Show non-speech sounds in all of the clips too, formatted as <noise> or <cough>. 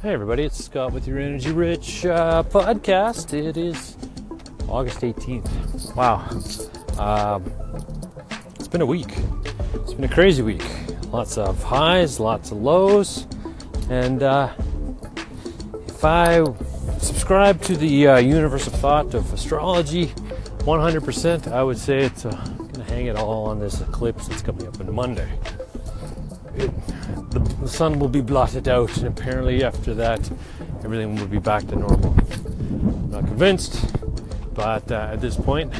Hey, everybody, it's Scott with your Energy Rich uh, podcast. It is August 18th. Wow. Um, it's been a week. It's been a crazy week. Lots of highs, lots of lows. And uh, if I subscribe to the uh, universe of thought of astrology 100%, I would say it's uh, going to hang it all on this eclipse that's coming up on Monday. It, the, the, sun will be blotted out, and apparently after that, everything will be back to normal. I'm not convinced, but uh, at this point,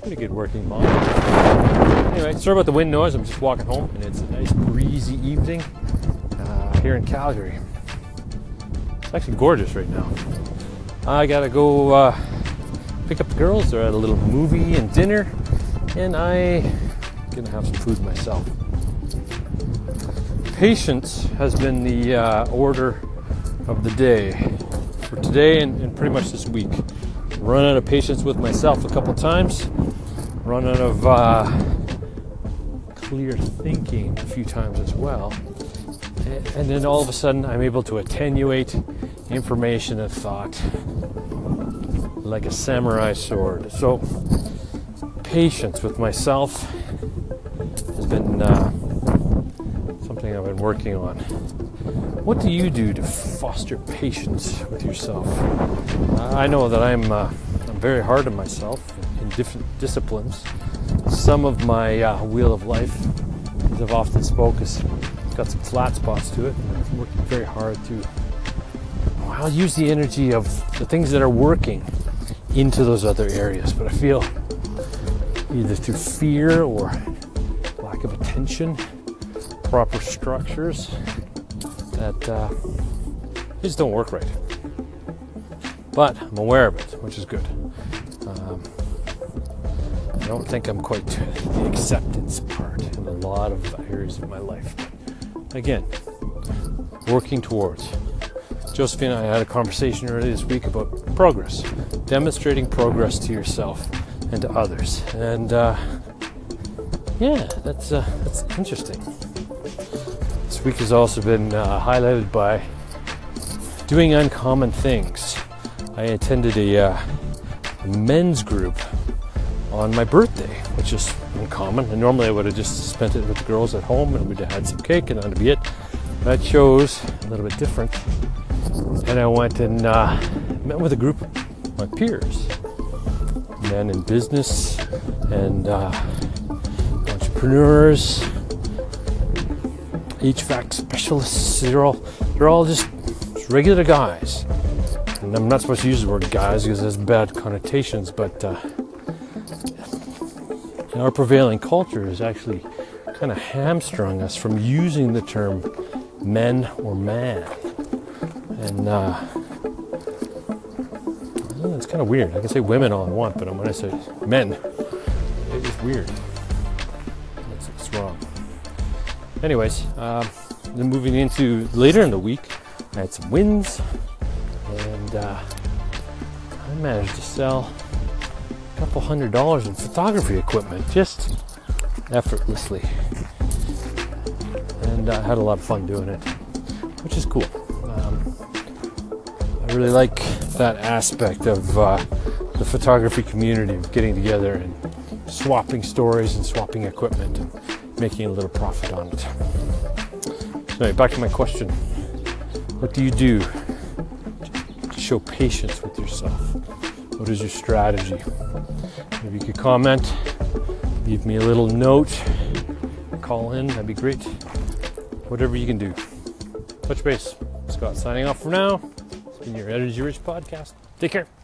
pretty good working model. Anyway, sorry about the wind noise. I'm just walking home, and it's a nice breezy evening uh, here in Calgary. It's actually gorgeous right now. I gotta go uh, pick up the girls. They're at a little movie and dinner, and I gonna have some food myself patience has been the uh, order of the day for today and, and, pretty much this week. Run out of patience with myself a couple times, run out of uh, clear thinking a few times as well. And, then all of a sudden, I'm able to attenuate information and thought like a samurai sword. So, patience with myself has been. Uh, I've been working on. What do you do to foster patience with yourself? I know that I'm, uh, I'm very hard on myself in different disciplines. Some of my uh, wheel of life, as I've often spoken, has got some flat spots to it. I'm working very hard to. I'll use the energy of the things that are working into those other areas, but I feel either through fear or lack of attention proper structures that uh, these don't work right. But I'm aware of it, which is good. Um, I don't think I'm quite to <laughs> the acceptance part in a lot of areas of my life. Again, working towards. Josephine and I had a conversation earlier this week about progress, demonstrating progress to yourself and to others. And uh, yeah, that's uh, that's interesting. This week has also been uh, highlighted by doing uncommon things. I attended a, uh, men's group on my birthday, which is uncommon. And normally I would have just spent it with the girls at home and we'd have had some cake and that'd be it. But I chose a little bit different. And I went and uh, met with a group of my peers, men in business and uh, entrepreneurs HVAC specialists. They're all they're all just, regular guys. And I'm not supposed to use the word guys because has bad connotations, but uh, our prevailing culture has actually kind of hamstrung us from using the term men or man. And uh, it's kind of weird. I can say women all I want, but when I say men, it's weird. It's, it's wrong anyways, uh, then moving into later in the week, I had some wins, and uh, I managed to sell a couple hundred dollars in photography equipment just effortlessly, and I uh, had a lot of fun doing it, which is cool. Um, I really like that aspect of uh, the photography community of getting together and swapping stories and swapping equipment. And, making a little profit on it. So anyway, back to my question. What do you do to show patience with yourself? What is your strategy? Maybe you could comment, leave me a little note, call in, that'd be great. Whatever you can do. Touch base. Scott signing off for now. It's been your Energy Rich podcast. Take care.